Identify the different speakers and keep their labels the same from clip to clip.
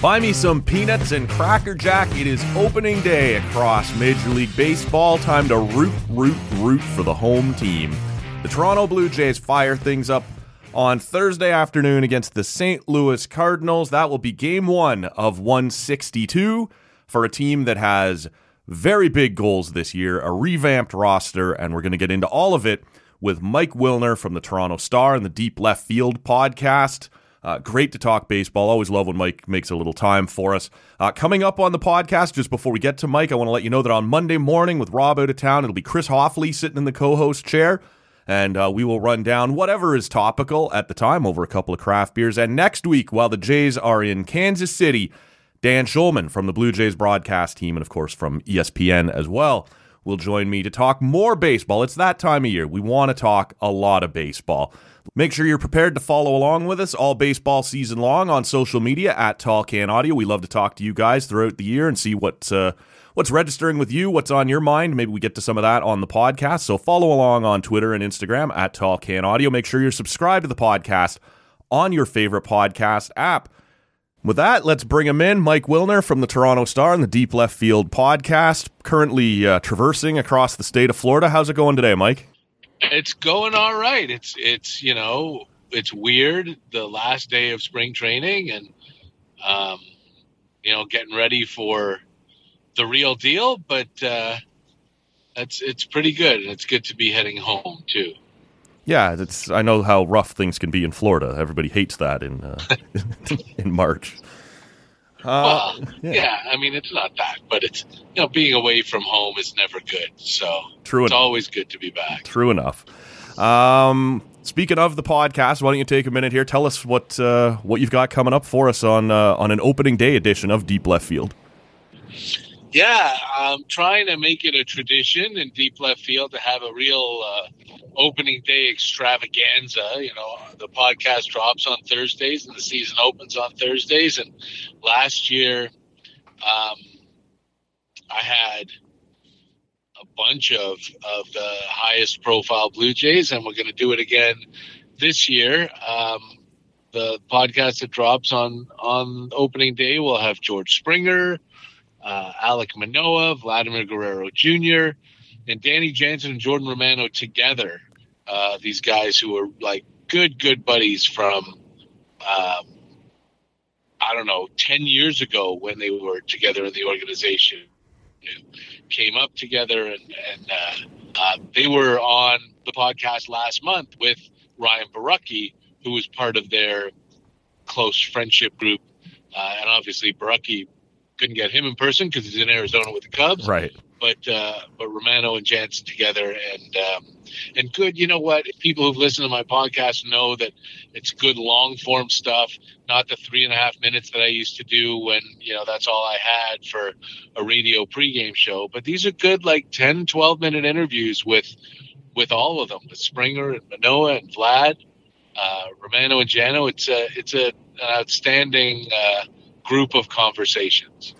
Speaker 1: Buy me some peanuts and Cracker Jack. It is opening day across Major League Baseball. Time to root, root, root for the home team. The Toronto Blue Jays fire things up on Thursday afternoon against the St. Louis Cardinals. That will be game one of 162 for a team that has very big goals this year, a revamped roster, and we're going to get into all of it with Mike Wilner from the Toronto Star and the Deep Left Field podcast. Uh, great to talk baseball. Always love when Mike makes a little time for us. Uh, coming up on the podcast, just before we get to Mike, I want to let you know that on Monday morning with Rob out of town, it'll be Chris Hoffley sitting in the co host chair. And uh, we will run down whatever is topical at the time over a couple of craft beers. And next week, while the Jays are in Kansas City, Dan Shulman from the Blue Jays broadcast team, and of course from ESPN as well, will join me to talk more baseball. It's that time of year. We want to talk a lot of baseball. Make sure you're prepared to follow along with us all baseball season long on social media at Tall Can Audio. We love to talk to you guys throughout the year and see what uh, what's registering with you, what's on your mind. Maybe we get to some of that on the podcast. So follow along on Twitter and Instagram at Tall Can Audio. Make sure you're subscribed to the podcast on your favorite podcast app. With that, let's bring him in. Mike Wilner from the Toronto Star and the Deep Left Field podcast, currently uh, traversing across the state of Florida. How's it going today, Mike?
Speaker 2: It's going all right. It's it's you know it's weird the last day of spring training and um, you know getting ready for the real deal, but uh, it's it's pretty good. It's good to be heading home too.
Speaker 1: Yeah, it's. I know how rough things can be in Florida. Everybody hates that in uh, in March.
Speaker 2: Uh, well, yeah. yeah. I mean it's not that, but it's you know being away from home is never good. So
Speaker 1: true,
Speaker 2: it's enough. always good to be back.
Speaker 1: True enough. Um, speaking of the podcast, why don't you take a minute here? Tell us what uh, what you've got coming up for us on uh, on an opening day edition of Deep Left Field.
Speaker 2: Yeah, I'm trying to make it a tradition in Deep Left Field to have a real uh, opening day extravaganza. You know, the podcast drops on Thursdays and the season opens on Thursdays. And last year, um, I had a bunch of of the highest profile Blue Jays, and we're going to do it again this year. Um, the podcast that drops on on opening day will have George Springer uh, Alek Manoah, Vladimir Guerrero Jr., and Danny Jansen and Jordan Romano together. Uh, these guys who are like good, good buddies from, um, I don't know, 10 years ago when they were together in the organization. Came up together and, and uh, uh, they were on the podcast last month with Ryan Borucki, who was part of their close friendship group. Uh, and obviously, Borucki couldn't get him in person because he's in Arizona with the Cubs.
Speaker 1: Right.
Speaker 2: But uh, but Romano and Jansen together and um, and good. You know what? People who've listened to my podcast know that it's good long form stuff, not the three and a half minutes that I used to do when you know that's all I had for a radio pregame show. But these are good like 10, 12 minute interviews with with all of them, with Springer and Manoah and Vlad, uh, Romano and Jano. It's a it's a, an outstanding. Uh, group of conversations.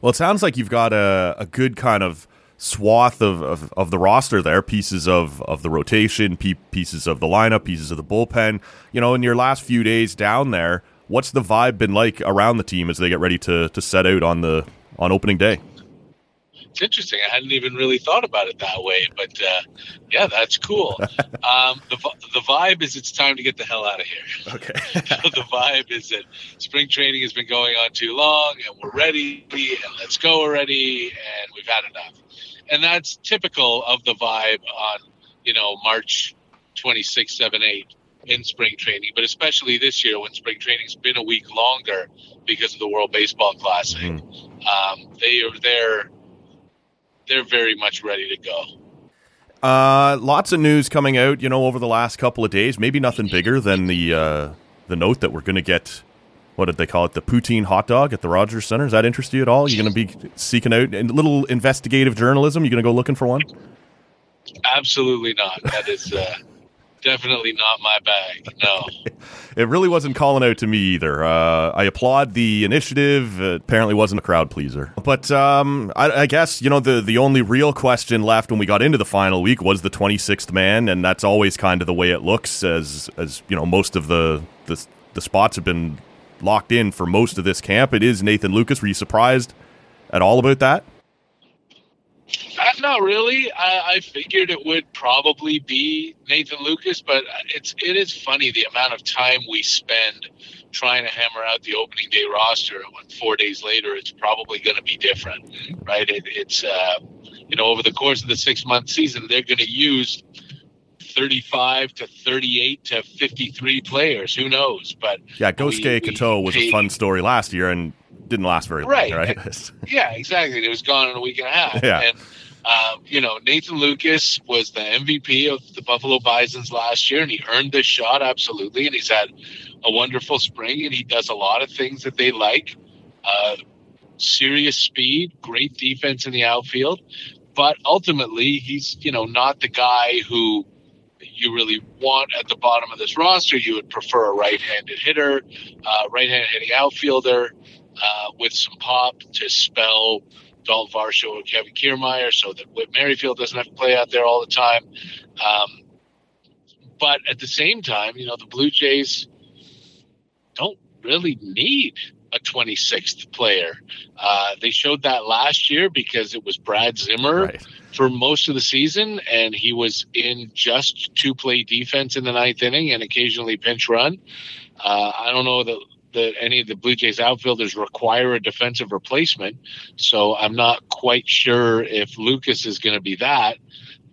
Speaker 1: Well, it sounds like you've got a, a good kind of swath of, of, of, the roster there, pieces of, of the rotation, pieces of the lineup, pieces of the bullpen. You know, in your last few days down there, what's the vibe been like around the team as they get ready to, to set out on the on opening day?
Speaker 2: It's interesting. I hadn't even really thought about it that way, but uh, yeah, that's cool. um, the the vibe is it's time to get the hell out of here.
Speaker 1: Okay.
Speaker 2: the vibe is that spring training has been going on too long, and we're ready, and let's go already, and we've had enough. And that's typical of the vibe on you know March 26, 7, 8 in spring training, but especially this year when spring training's been a week longer because of the World Baseball Classic. Mm. Um, they are there they're very much ready to go.
Speaker 1: Uh, lots of news coming out, you know, over the last couple of days. Maybe nothing bigger than the uh, the note that we're going to get. What did they call it? The poutine hot dog at the Rogers Center. Does that interest you at all? You're going to be seeking out a little investigative journalism. You're going to go looking for one?
Speaker 2: Absolutely not. That is uh, definitely not my bag. No.
Speaker 1: it really wasn't calling out to me either. Uh, I applaud the initiative. It apparently wasn't a crowd pleaser. But um, I, I, guess, you know, the, the only real question left when we got into the final week was the 26th man, and that's always kind of the way it looks as, as you know, most of the, the, the spots have been locked in for most of this camp. It is Nathan Lucas. Were you surprised at all about that?
Speaker 2: Uh, not really. I, I, figured it would probably be Nathan Lucas, but it's it is funny the amount of time we spend trying to hammer out the opening day roster. When four days later, it's probably going to be different, right? It, it's uh, you know over the course of the six month season, they're going to use 35 to 38 to 53 players. Who knows? But
Speaker 1: yeah, Gosuke Katoh was a fun story last year and didn't last very
Speaker 2: right.
Speaker 1: long, right?
Speaker 2: yeah, exactly. It was gone in a week and a half.
Speaker 1: Yeah.
Speaker 2: And, um, you know, Nathan Lucas was the MVP of the Buffalo Bisons last year, and he earned this shot absolutely. And he's had a wonderful spring, and he does a lot of things that they like. Uh, serious speed, great defense in the outfield, but ultimately, he's you know not the guy who you really want at the bottom of this roster. You would prefer a right-handed hitter, uh, right-handed hitting outfielder uh, with some pop to spell Dalton Varsho or Kevin Kiermaier so that Whit Merrifield doesn't have to play out there all the time. Um, but at the same time, you know, the Blue Jays don't really need a 26th player. Uh, they showed that last year because it was Brad Zimmer right. for most of the season, and he was in just to play defense in the ninth inning and occasionally pinch run. Uh, I don't know that, that any of the Blue Jays outfielders require a defensive replacement, so I'm not quite sure if Lucas is going to be that.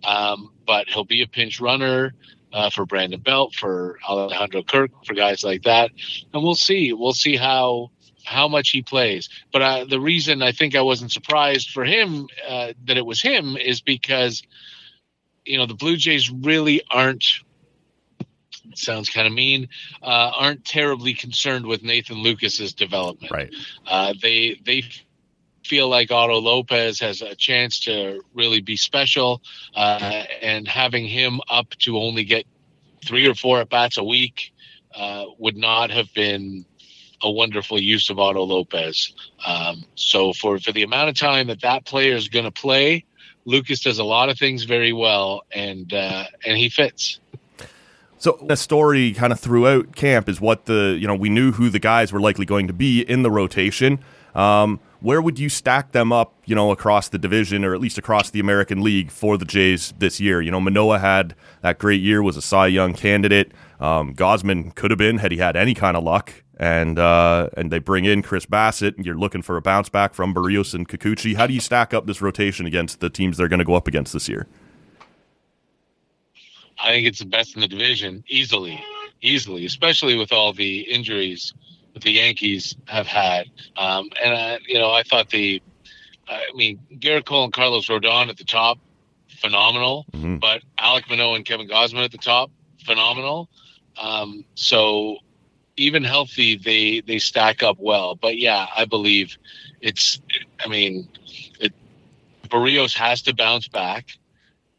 Speaker 2: Um, but he'll be a pinch runner uh, for Brandon Belt, for Alejandro Kirk, for guys like that, and we'll see. We'll see how how much he plays. But uh, the reason I think I wasn't surprised for him uh, that it was him is because you know the Blue Jays really aren't. Sounds kind of mean. Uh, aren't terribly concerned with Nathan Lucas's development.
Speaker 1: Right.
Speaker 2: Uh, they they feel like Otto Lopez has a chance to really be special, uh, and having him up to only get three or four at bats a week uh, would not have been a wonderful use of Otto Lopez. Um, so for for the amount of time that that player is going to play, Lucas does a lot of things very well, and uh, and he fits.
Speaker 1: So the story kind of throughout camp is what the you know we knew who the guys were likely going to be in the rotation. Um, where would you stack them up, you know, across the division or at least across the American League for the Jays this year? You know, Manoah had that great year, was a Cy Young candidate. Um, Gausman could have been had he had any kind of luck and uh, and they bring in Chris Bassitt, and you're looking for a bounce back from Berrios and Kikuchi. How do you stack up this rotation against the teams they're going to go up against this year?
Speaker 2: I think it's the best in the division, easily, easily, especially with all the injuries that the Yankees have had. Um, and I, you know, I thought the, I mean, Gerrit Cole and Carlos Rodon at the top, phenomenal. Mm-hmm. But Alek Manoah and Kevin Gausman at the top, phenomenal. Um, so even healthy, they they stack up well. But yeah, I believe it's. I mean, it, Berrios has to bounce back,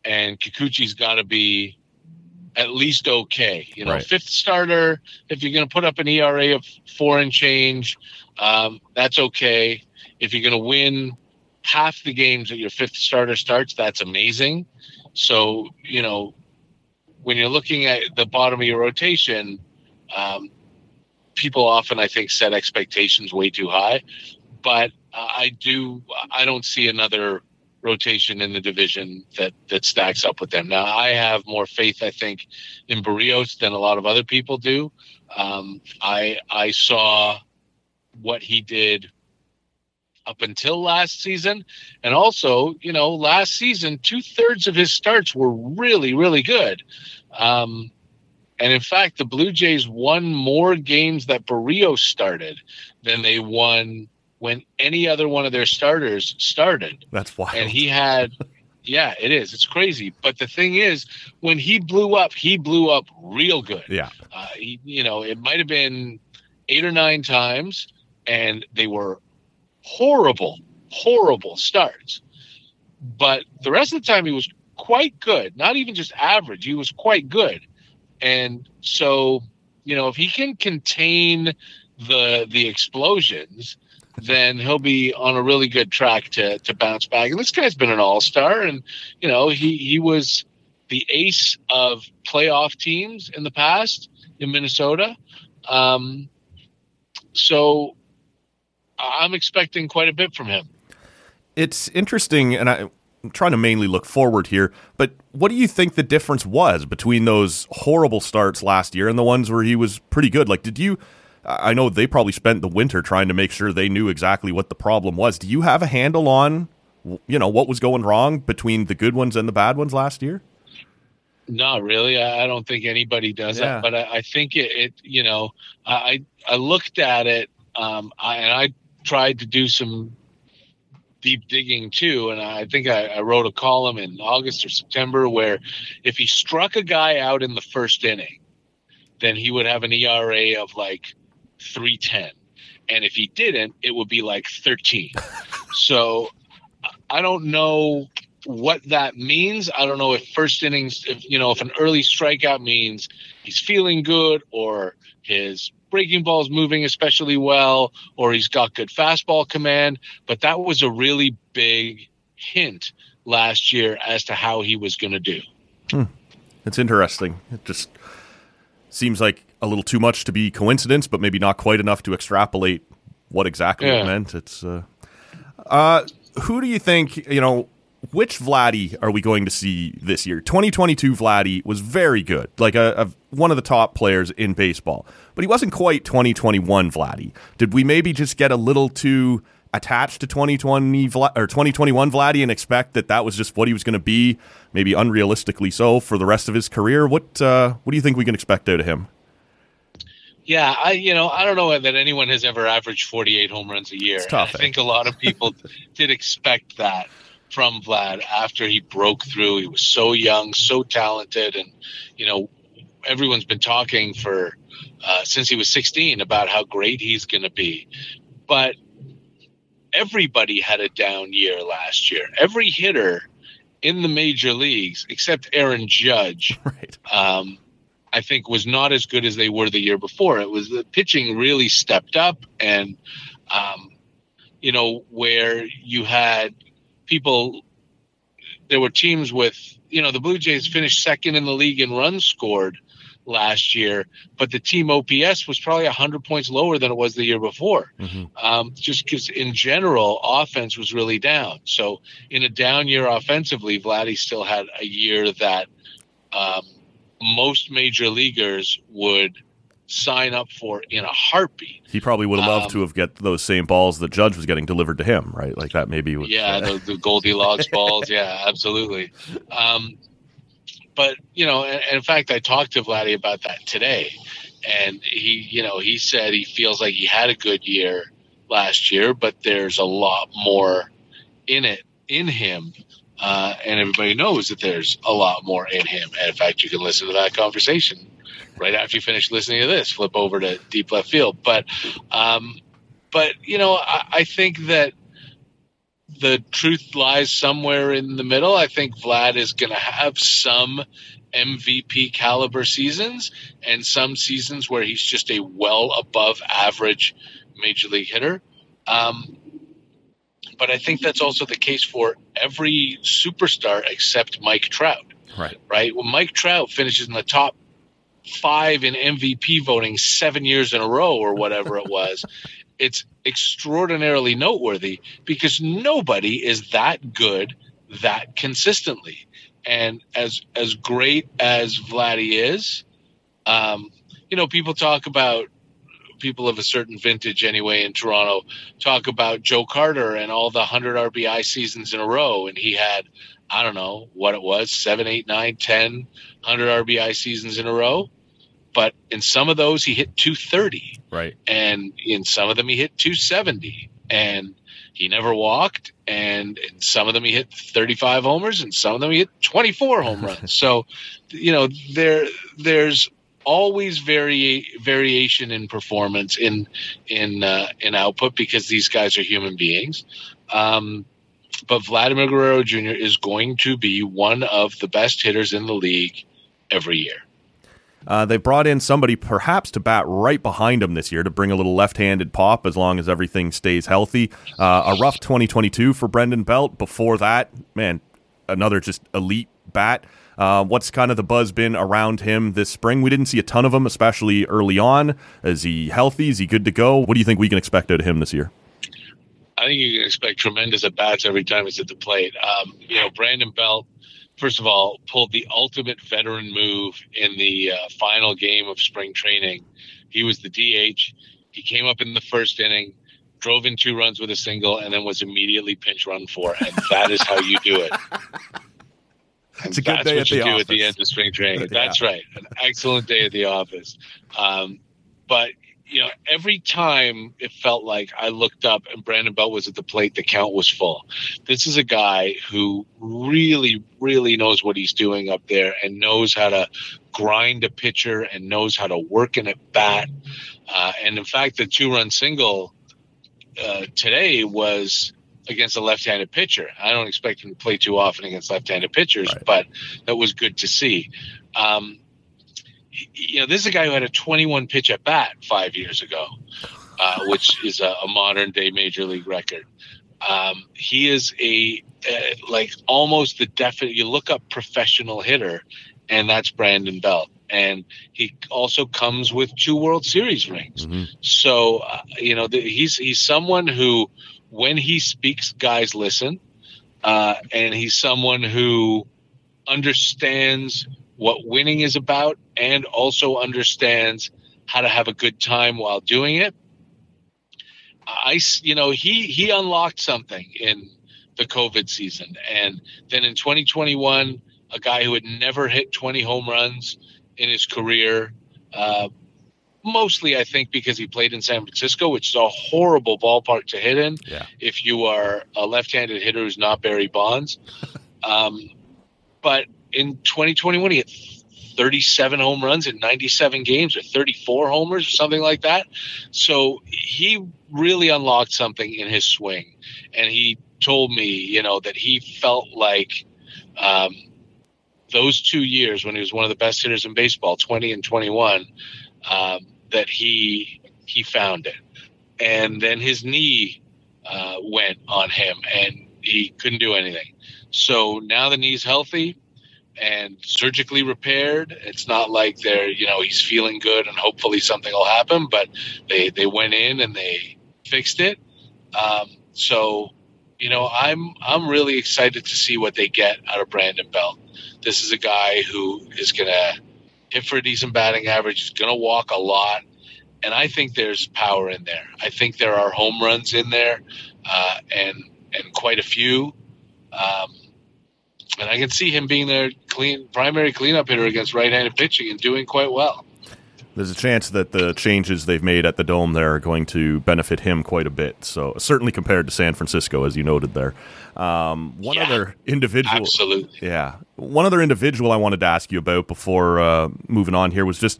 Speaker 2: and Kikuchi's got to be at least okay. You know, right. fifth starter. If you're going to put up an ERA of four and change, um, that's okay. If you're going to win half the games that your fifth starter starts, that's amazing. So you know, when you're looking at the bottom of your rotation, um, people often I think set expectations way too high, but uh, I do I don't see another rotation in the division that that stacks up with them. Now I have more faith I think in Berrios than a lot of other people do. Um, I I saw what he did up until last season, and also you know last season two thirds of his starts were really really good. Um, and in fact, the Blue Jays won more games that Berrios started than they won when any other one of their starters started.
Speaker 1: That's wild.
Speaker 2: And he had, yeah, it is. It's crazy. But the thing is, when he blew up, he blew up real good.
Speaker 1: Yeah.
Speaker 2: Uh, he, you know, it might have been eight or nine times, and they were horrible, horrible starts. But the rest of the time, he was quite good. Not even just average. He was quite good. And so, you know, if he can contain the the explosions, then he'll be on a really good track to to bounce back. And this guy's been an all star, and you know, he he was the ace of playoff teams in the past in Minnesota. Um, so I'm expecting quite a bit from him.
Speaker 1: It's interesting, and I, I'm trying to mainly look forward here, but what do you think the difference was between those horrible starts last year and the ones where he was pretty good? Like, did you? I know they probably spent the winter trying to make sure they knew exactly what the problem was. Do you have a handle on, you know, what was going wrong between the good ones and the bad ones last year?
Speaker 2: Not really. I don't think anybody does yeah. that, but I, I think it, it, You know, I I looked at it, um, I, and I tried to do some deep digging too. And I think I, I, wrote a column in August or September where if he struck a guy out in the first inning, then he would have an ERA of like 310. And if he didn't, it would be like 13. so I don't know what that means. I don't know if first innings, if, you know, if an early strikeout means he's feeling good or his breaking balls moving especially well, or he's got good fastball command. But that was a really big hint last year as to how he was going to do.
Speaker 1: Hmm. It's interesting. It just seems like a little too much to be coincidence, but maybe not quite enough to extrapolate what exactly yeah. it meant. It's uh, uh, who do you think you know? Which Vladdy are we going to see this year? 2022 Vladdy was very good, like a, a one of the top players in baseball but he wasn't quite 2021 Vladdy. Did we maybe just get a little too attached to 2020 Vla- or 2021 Vladdy and expect that that was just what he was going to be, maybe unrealistically so for the rest of his career? What uh, what do you think we can expect out of him?
Speaker 2: Yeah, I you know I don't know that anyone has ever averaged 48 home runs a year.
Speaker 1: It's tough,
Speaker 2: I think a lot of people did expect that from Vlad after he broke through. He was so young, so talented, and you know everyone's been talking for uh, since he was 16 about how great he's going to be. But everybody had a down year last year. Every hitter in the major leagues, except Aaron Judge,
Speaker 1: right.
Speaker 2: um, I think was not as good as they were the year before. It was the pitching really stepped up, and um, you know where you had people. There were teams with you know the Blue Jays finished second in the league in runs scored last year, but the team OPS was probably 100 points lower than it was the year before. Mm-hmm. Um, just because in general, offense was really down. So in a down year offensively, Vladdy still had a year that um, most major leaguers would sign up for in a heartbeat.
Speaker 1: He probably would have loved um, to have get those same balls that judge was getting delivered to him, right? Like that maybe.
Speaker 2: Was, yeah, uh, the, the, Goldilocks balls. Yeah, absolutely. Um, but you know, and, and in fact, I talked to Vladdy about that today, and he, you know, he said he feels like he had a good year last year, but there's a lot more in it in him. Uh, and everybody knows that there's a lot more in him. And in fact, you can listen to that conversation right after you finish listening to this. Flip over to deep left field. But, um, but you know, I, I think that the truth lies somewhere in the middle. I think Vlad is going to have some MVP caliber seasons and some seasons where he's just a well above average major league hitter. Um, but I think that's also the case for every superstar except Mike Trout.
Speaker 1: Right.
Speaker 2: Right. When Mike Trout finishes in the top five in MVP voting seven years in a row or whatever it was, it's extraordinarily noteworthy because nobody is that good that consistently. And as as great as Vladdy is, um, you know, people talk about people of a certain vintage anyway in Toronto talk about Joe Carter and all the 100 RBI seasons in a row. And he had, I don't know what it was, seven, eight, nine, 10, 100 RBI seasons in a row. But in some of those he hit 230
Speaker 1: right.
Speaker 2: And in some of them he hit 270 and he never walked. And in some of them he hit 35 homers. And some of them he hit 24 home runs. So you know there there's always vari- variation in performance in in uh, in output because these guys are human beings um, but Vladimir Guerrero Jr. is going to be one of the best hitters in the league every year.
Speaker 1: Uh, they brought in somebody perhaps to bat right behind him this year to bring a little left-handed pop as long as everything stays healthy. Uh, a rough 2022 for Brandon Belt. Before that, man, another just elite bat. Uh, what's kind of the buzz been around him this spring? We didn't see a ton of him, especially early on. Is he healthy? Is he good to go? What do you think we can expect out of him this year?
Speaker 2: I think you can expect tremendous at bats every time he's at the plate. Um, you know, Brandon Belt, first of all, pulled the ultimate veteran move in the uh, final game of spring training. He was the DH. He came up in the first inning, drove in two runs with a single, and then was immediately pinch run for. And that is how you do it.
Speaker 1: It's a good
Speaker 2: That's
Speaker 1: day
Speaker 2: what
Speaker 1: at
Speaker 2: you
Speaker 1: the
Speaker 2: do
Speaker 1: office.
Speaker 2: at the end of spring training.
Speaker 1: Yeah.
Speaker 2: That's right. An excellent day at the office. Um, but you know, every time it felt like I looked up and Brandon Belt was at the plate, the count was full. This is a guy who really, really knows what he's doing up there and knows how to grind a pitcher and knows how to work in at bat. Uh, and in fact, the two-run single uh, today was against a left-handed pitcher. I don't expect him to play too often against left-handed pitchers,
Speaker 1: Right.
Speaker 2: but that was good to see. Um, you know, this is a guy who had a 21 pitch at bat five years ago, uh, which is a, a modern day major league record. Um, he is a uh, like almost the definite. You look up professional hitter, and that's Brandon Belt, and he also comes with two World Series rings.
Speaker 1: Mhm.
Speaker 2: So uh, you know the, he's he's someone who, when he speaks, guys listen, uh, and he's someone who understands what winning is about and also understands how to have a good time while doing it. I, you know, he he unlocked something in the COVID season, and then in 2021, a guy who had never hit 20 home runs in his career. Uh, Mostly, I think, because he played in San Francisco, which is a horrible ballpark to hit in.
Speaker 1: Yeah.
Speaker 2: If you are a left-handed hitter who's not Barry Bonds, um, but in 2021, he hit 37 home runs in 97 games, or 34 homers, or something like that. So he really unlocked something in his swing, and he told me, you know, that he felt like um, those two years when he was one of the best hitters in baseball, 20 and 21, um, that he he found it, and then his knee uh, went on him, and he couldn't do anything. So now the knee's healthy and surgically repaired. It's not like they're you know he's feeling good and hopefully something will happen, but they they went in and they fixed it. Um, so you know I'm I'm really excited to see what they get out of Brandon Belt. This is a guy who is gonna a decent batting average. He's gonna walk a lot. And I think there's power in there. I think there are home runs in there, uh, and and quite a few. Um, and I can see him being their clean primary cleanup hitter against right-handed pitching and doing quite well.
Speaker 1: There's a chance that the changes they've made at the dome there are going to benefit him quite a bit. So certainly compared to San Francisco, as you noted there. Um, one
Speaker 2: Yeah,
Speaker 1: other individual,
Speaker 2: Absolutely.
Speaker 1: yeah, one other individual I wanted to ask you about before uh, moving on here was just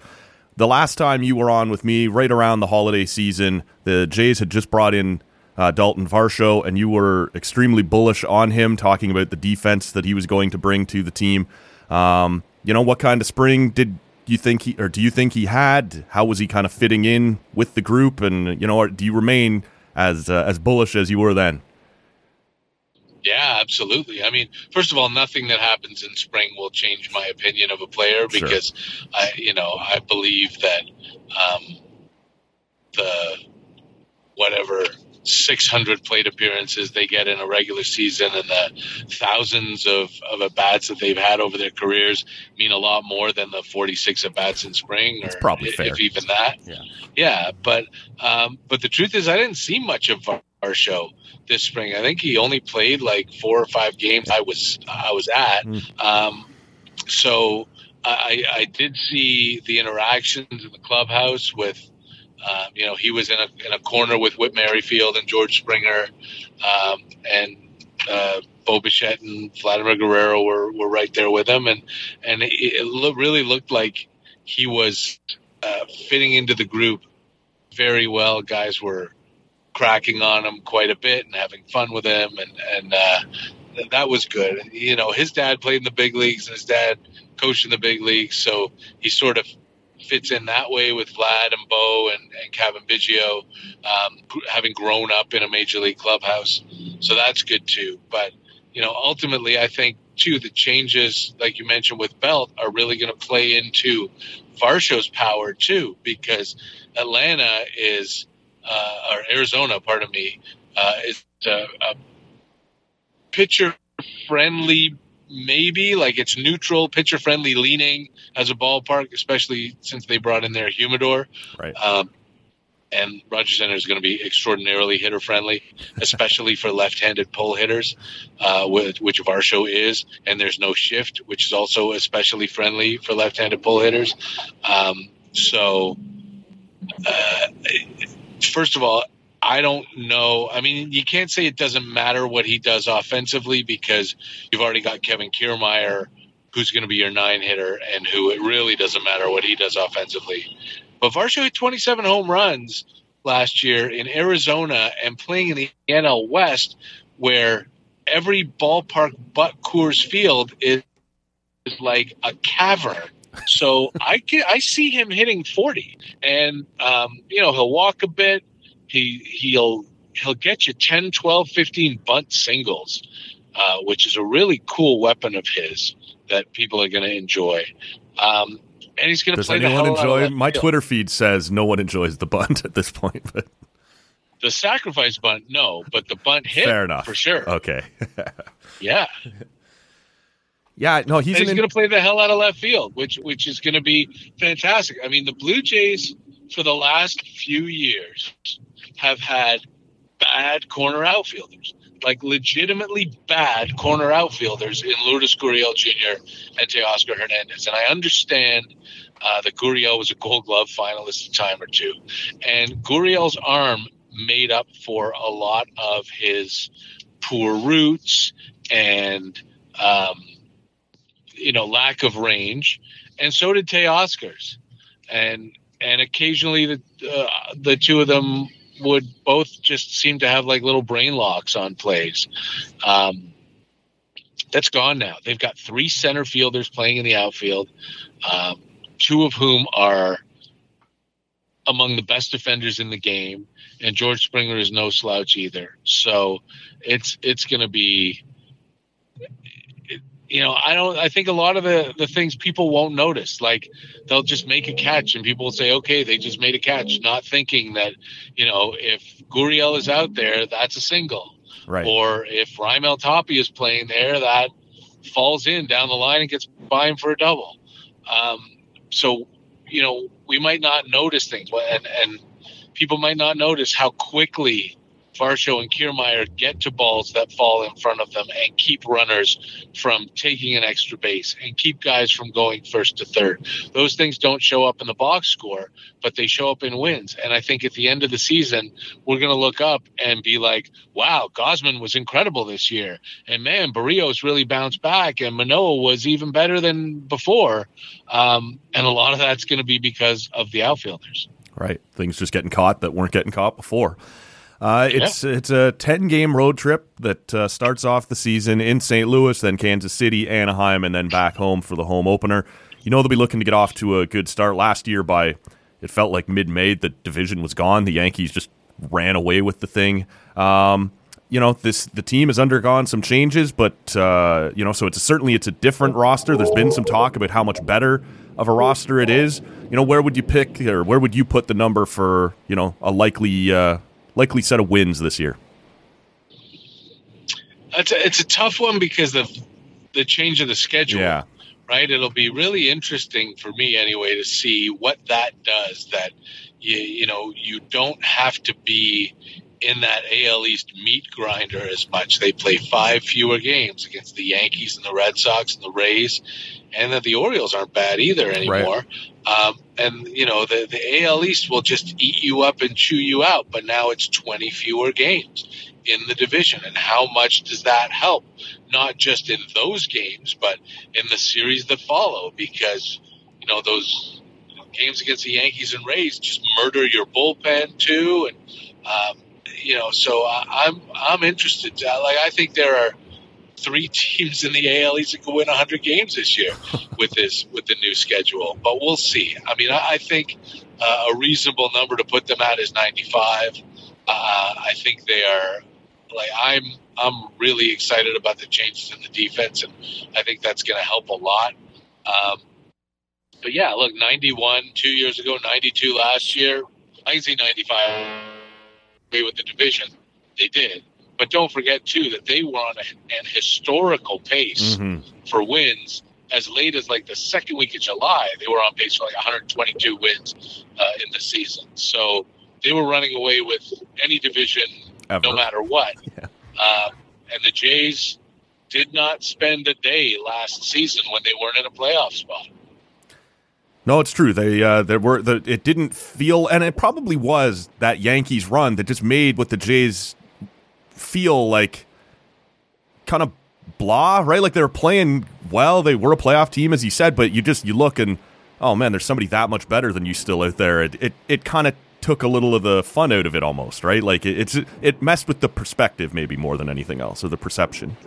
Speaker 1: the last time you were on with me, right around the holiday season. The Jays had just brought in uh, Dalton Varsho, and you were extremely bullish on him, talking about the defense that he was going to bring to the team. Um, you know, what kind of spring did you think he, or do you think he had? How was he kind of fitting in with the group? And you know, or do you remain as uh, as bullish as you were then?
Speaker 2: Yeah, absolutely. I mean, first of all, nothing that happens in spring will change my opinion of a player
Speaker 1: Sure.
Speaker 2: because I, you know, I believe that um, the whatever 600 plate appearances they get in a regular season and the thousands of, of at bats that they've had over their careers mean a lot more than the 46 at bats in spring, or
Speaker 1: probably
Speaker 2: if,
Speaker 1: fair.
Speaker 2: if even that.
Speaker 1: Yeah.
Speaker 2: yeah. But um, but the truth is, I didn't see much of Varsho this spring. I think he only played like four or five games I was I was at.
Speaker 1: Mm.
Speaker 2: Um, so I, I did see the interactions in the clubhouse with, um, you know, he was in a, in a corner with Whit Merrifield and George Springer, um, and uh, Bo Bichette and Vladimir Guerrero were, were right there with him, and and it, it lo- really looked like he was uh, fitting into the group very well. Guys were cracking on him quite a bit and having fun with him, and and uh, th- that was good. You know, his dad played in the big leagues, and his dad coached in the big leagues, so he sort of fits in that way with Vlad and Bo and, and Cavan Biggio, um, having grown up in a major league clubhouse. So that's good too. But you know, ultimately, I think too, the changes, like you mentioned with Belt, are really going to play into Varsho's power too, because Atlanta is, uh, or Arizona, pardon me, uh, is a, a pitcher friendly, maybe like it's neutral, pitcher friendly leaning as a ballpark, especially since they brought in their humidor.
Speaker 1: Right.
Speaker 2: Um, and Rogers Center is going to be extraordinarily hitter friendly, especially for left-handed pull hitters, uh, which, which Varsho is. And there's no shift, which is also especially friendly for left-handed pull hitters. Um, so, uh, first of all, I don't know. I mean, you can't say it doesn't matter what he does offensively because you've already got Kevin Kiermaier, who's going to be your nine hitter, and who it really doesn't matter what he does offensively. But Varsho hit 27 home runs last year in Arizona and playing in the NL West, where every ballpark but Coors Field is, is like a cavern. So I can, I see him hitting 40, and um, you know he'll walk a bit. He he'll he'll get you 10, 12, 15 bunt singles, uh, which is a really cool weapon of his that people are going to enjoy. Um, and he's going to play the
Speaker 1: anyone
Speaker 2: hell out of
Speaker 1: enjoy? My
Speaker 2: field.
Speaker 1: Twitter feed says no one enjoys the bunt at this point, but
Speaker 2: The sacrifice bunt, no, but the bunt hit,
Speaker 1: fair enough.
Speaker 2: for sure.
Speaker 1: Okay.
Speaker 2: Yeah,
Speaker 1: yeah, no, he's
Speaker 2: he's going to play the hell out of left field, which which is going to be fantastic. I mean, the Blue Jays for the last few years have had bad corner outfielders, like legitimately bad corner outfielders in Lourdes Gurriel Jr. and Teoscar Hernandez. And I understand uh, that Gurriel was a Gold Glove finalist a time or two, and Gurriel's arm made up for a lot of his poor roots and um, you know lack of range, and so did Teoscar's, and and occasionally the uh, the two of them would both just seem to have like little brain locks on plays. Um, that's gone now. They've got three center fielders playing in the outfield, um, two of whom are among the best defenders in the game, and George Springer is no slouch either. So it's it's going to be you know, I don't. I think a lot of the the things people won't notice, like they'll just make a catch, and people will say, "Okay, they just made a catch," not thinking that, you know, if Gurriel is out there, that's a single,
Speaker 1: right.
Speaker 2: or if Raimel Tapia is playing there, that falls in down the line and gets by him for a double. Um, so, you know, we might not notice things, and and people might not notice how quickly Varsho and Kiermaier get to balls that fall in front of them and keep runners from taking an extra base and keep guys from going first to third. Those things don't show up in the box score, but they show up in wins. And I think at the end of the season, we're going to look up and be like, wow, Gausman was incredible this year. And man, Berrios really bounced back and Manoah was even better than before. Um, and a lot of that's going to be because of the outfielders.
Speaker 1: Right. Things just getting caught that weren't getting caught before. Uh, it's yeah. it's a ten game road trip that uh, starts off the season in St. Louis, then Kansas City, Anaheim, and then back home for the home opener. You know they'll be looking to get off to a good start. Last year, by it felt like mid May, the division was gone. The Yankees just ran away with the thing. Um, you know this the team has undergone some changes, but uh, you know so it's certainly it's a different roster. There's been some talk about how much better of a roster it is. You know where would you pick or where would you put the number for you know a likely uh, likely set of wins this year?
Speaker 2: It's a, it's a tough one because of the change of the schedule.
Speaker 1: Yeah.
Speaker 2: Right. It'll be really interesting for me anyway to see what that does. That you you know you don't have to be in that AL East meat grinder as much. They play five fewer games against the Yankees and the Red Sox and the Rays, and that the Orioles aren't bad either anymore. Right. Um, and you know the the AL East will just eat you up and chew you out. But now it's twenty fewer games in the division, and how much does that help? Not just in those games, but in the series that follow, because you know those games against the Yankees and Rays just murder your bullpen too, and um, you know, so I'm I'm interested. Like I think there are three teams in the AL East that could win 100 games this year with this with the new schedule, but we'll see. I mean, I, I think uh, a reasonable number to put them at is 95. Uh, I think they are like I'm I'm really excited about the changes in the defense, and I think that's going to help a lot. Um, but yeah, look, 91 two years ago, 92 last year. I can see 95 with the division. They did. But don't forget, too, that they were on a, an historical pace mm-hmm. for wins as late as like the second week of July. They were on pace for like 122 wins uh, in the season. So they were running away with any division Ever. no matter what. Yeah. Uh, and the Jays did not spend a day last season when they weren't in a playoff spot.
Speaker 1: No, it's true. They uh, there were the, it didn't feel, and it probably was that Yankees run that just made what the Jays feel like kind of blah, right? Like they were playing well. They were a playoff team, as you said, but you just you look and oh man, there's somebody that much better than you still out there. It it, it kind of took a little of the fun out of it almost, right? Like it, it's it messed with the perspective maybe more than anything else, or the perception.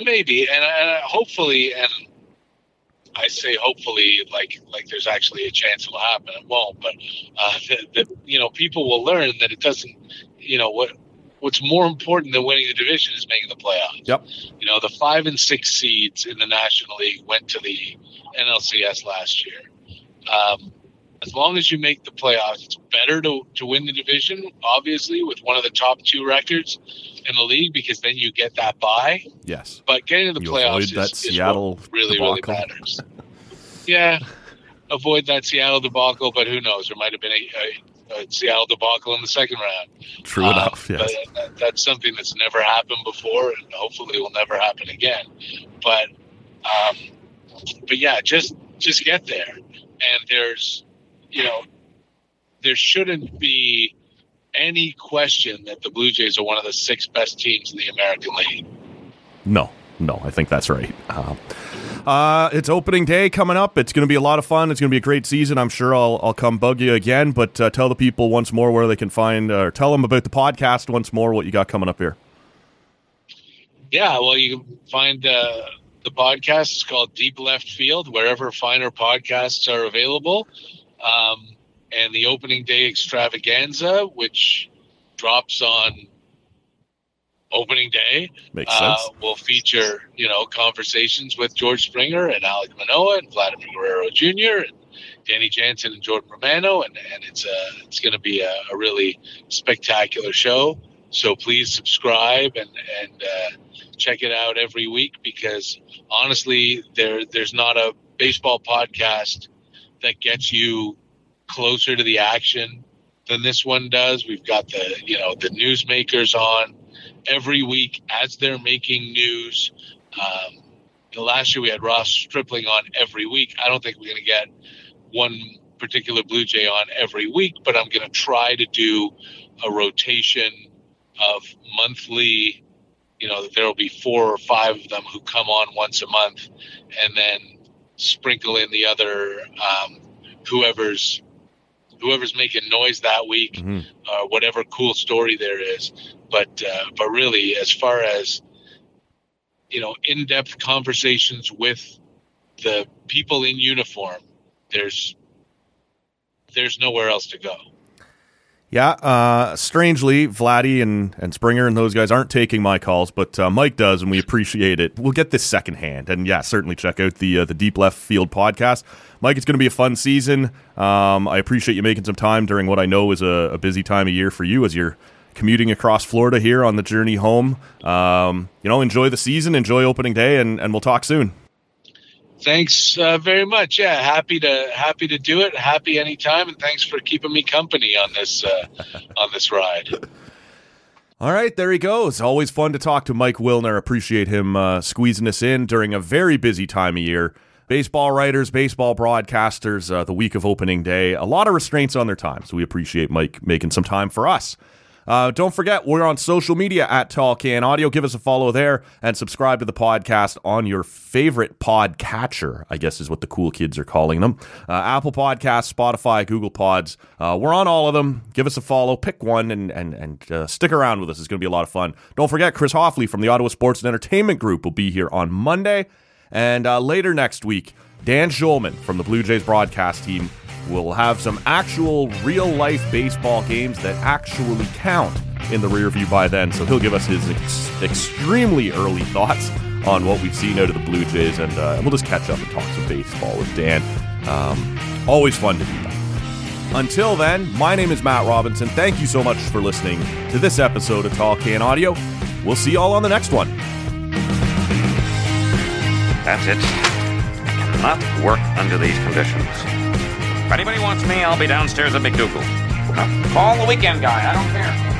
Speaker 2: Maybe, and, and hopefully, and I say hopefully, like like there's actually a chance it'll happen. It won't, but uh, that you know people will learn that it doesn't. You know what what's more important than winning the division is making the playoffs.
Speaker 1: Yep.
Speaker 2: You know the five and six seeds in the National League went to the NLCS last year. Um, as long as you make the playoffs, it's better to, to win the division, obviously, with one of the top two records in the league, because then you get that bye.
Speaker 1: Yes.
Speaker 2: But getting to the you playoffs is, that Seattle is really, debacle. really matters. yeah. Avoid that Seattle debacle, but who knows? There might have been a, a, a Seattle debacle in the second round.
Speaker 1: True uh, enough. Yes.
Speaker 2: That, that's something that's never happened before, and hopefully will never happen again. But, um, but yeah, just just get there. And there's you know, there shouldn't be any question that the Blue Jays are one of the six best teams in the American League.
Speaker 1: No, no, I think that's right. Uh, uh, it's opening day coming up. It's going to be a lot of fun. It's going to be a great season. I'm sure I'll, I'll come bug you again, but uh, tell the people once more where they can find, or tell them about the podcast once more, what you got coming up here.
Speaker 2: Yeah, well, you can find uh, the podcast. It's called Deep Left Field, wherever finer podcasts are available. Um, and the opening day extravaganza, which drops on opening day,
Speaker 1: Makes uh, sense.
Speaker 2: will feature you know conversations with George Springer and Alek Manoah and Vladimir Guerrero Jr. and Danny Jansen and Jordan Romano, and, and it's a it's going to be a, a, really spectacular show. So please subscribe and and uh, check it out every week because honestly, there there's not a baseball podcast that gets you closer to the action than this one does. We've got the you know the newsmakers on every week as they're making news. Um, last year we had Ross Stripling on every week. I don't think we're going to get one particular Blue Jay on every week, but I'm going to try to do a rotation of monthly. You know, there will be four or five of them who come on once a month, and then sprinkle in the other um, whoever's whoever's making noise that week, mm-hmm. uh, whatever cool story there is. But uh, but really, as far as you know, in-depth conversations with the people in uniform, there's there's nowhere else to go.
Speaker 1: Yeah, uh, strangely, Vladdy and, and Springer and those guys aren't taking my calls, but uh, Mike does, and we appreciate it. We'll get this secondhand, and yeah, certainly check out the uh, the Deep Left Field podcast. Mike, it's going to be a fun season. Um, I appreciate you making some time during what I know is a, a, busy time of year for you as you're commuting across Florida here on the journey home. Um, you know, enjoy the season, enjoy opening day, and, and we'll talk soon.
Speaker 2: Thanks uh, very much. Yeah, happy to happy to do it. Happy anytime, and thanks for keeping me company on this uh, on this ride.
Speaker 1: All right, there he goes. Always fun to talk to Mike Wilner. Appreciate him uh, squeezing us in during a very busy time of year. Baseball writers, baseball broadcasters, uh, the week of opening day, a lot of restraints on their time. So we appreciate Mike making some time for us. Uh, don't forget, we're on social media at Tall Can Audio. Give us a follow there and subscribe to the podcast on your favorite podcatcher, I guess is what the cool kids are calling them. Uh, Apple Podcasts, Spotify, Google Pods. Uh, we're on all of them. Give us a follow, pick one, and, and, and uh, stick around with us. It's going to be a lot of fun. Don't forget, Chris Hoffley from the Ottawa Sports and Entertainment Group will be here on Monday. And uh, later next week, Dan Shulman from the Blue Jays broadcast team We'll have some actual real life baseball games that actually count in the rear view by then. So he'll give us his ex- extremely early thoughts on what we've seen out of the Blue Jays, and uh, we'll just catch up and talk some baseball with Dan. Um, always fun to do that. Until then, my name is Matt Robinson. Thank you so much for listening to this episode of Tall Can Audio. We'll see you all on the next one.
Speaker 3: That's it. I cannot work under these conditions. If anybody wants me, I'll be downstairs at McDougal. Call the weekend guy. I don't care.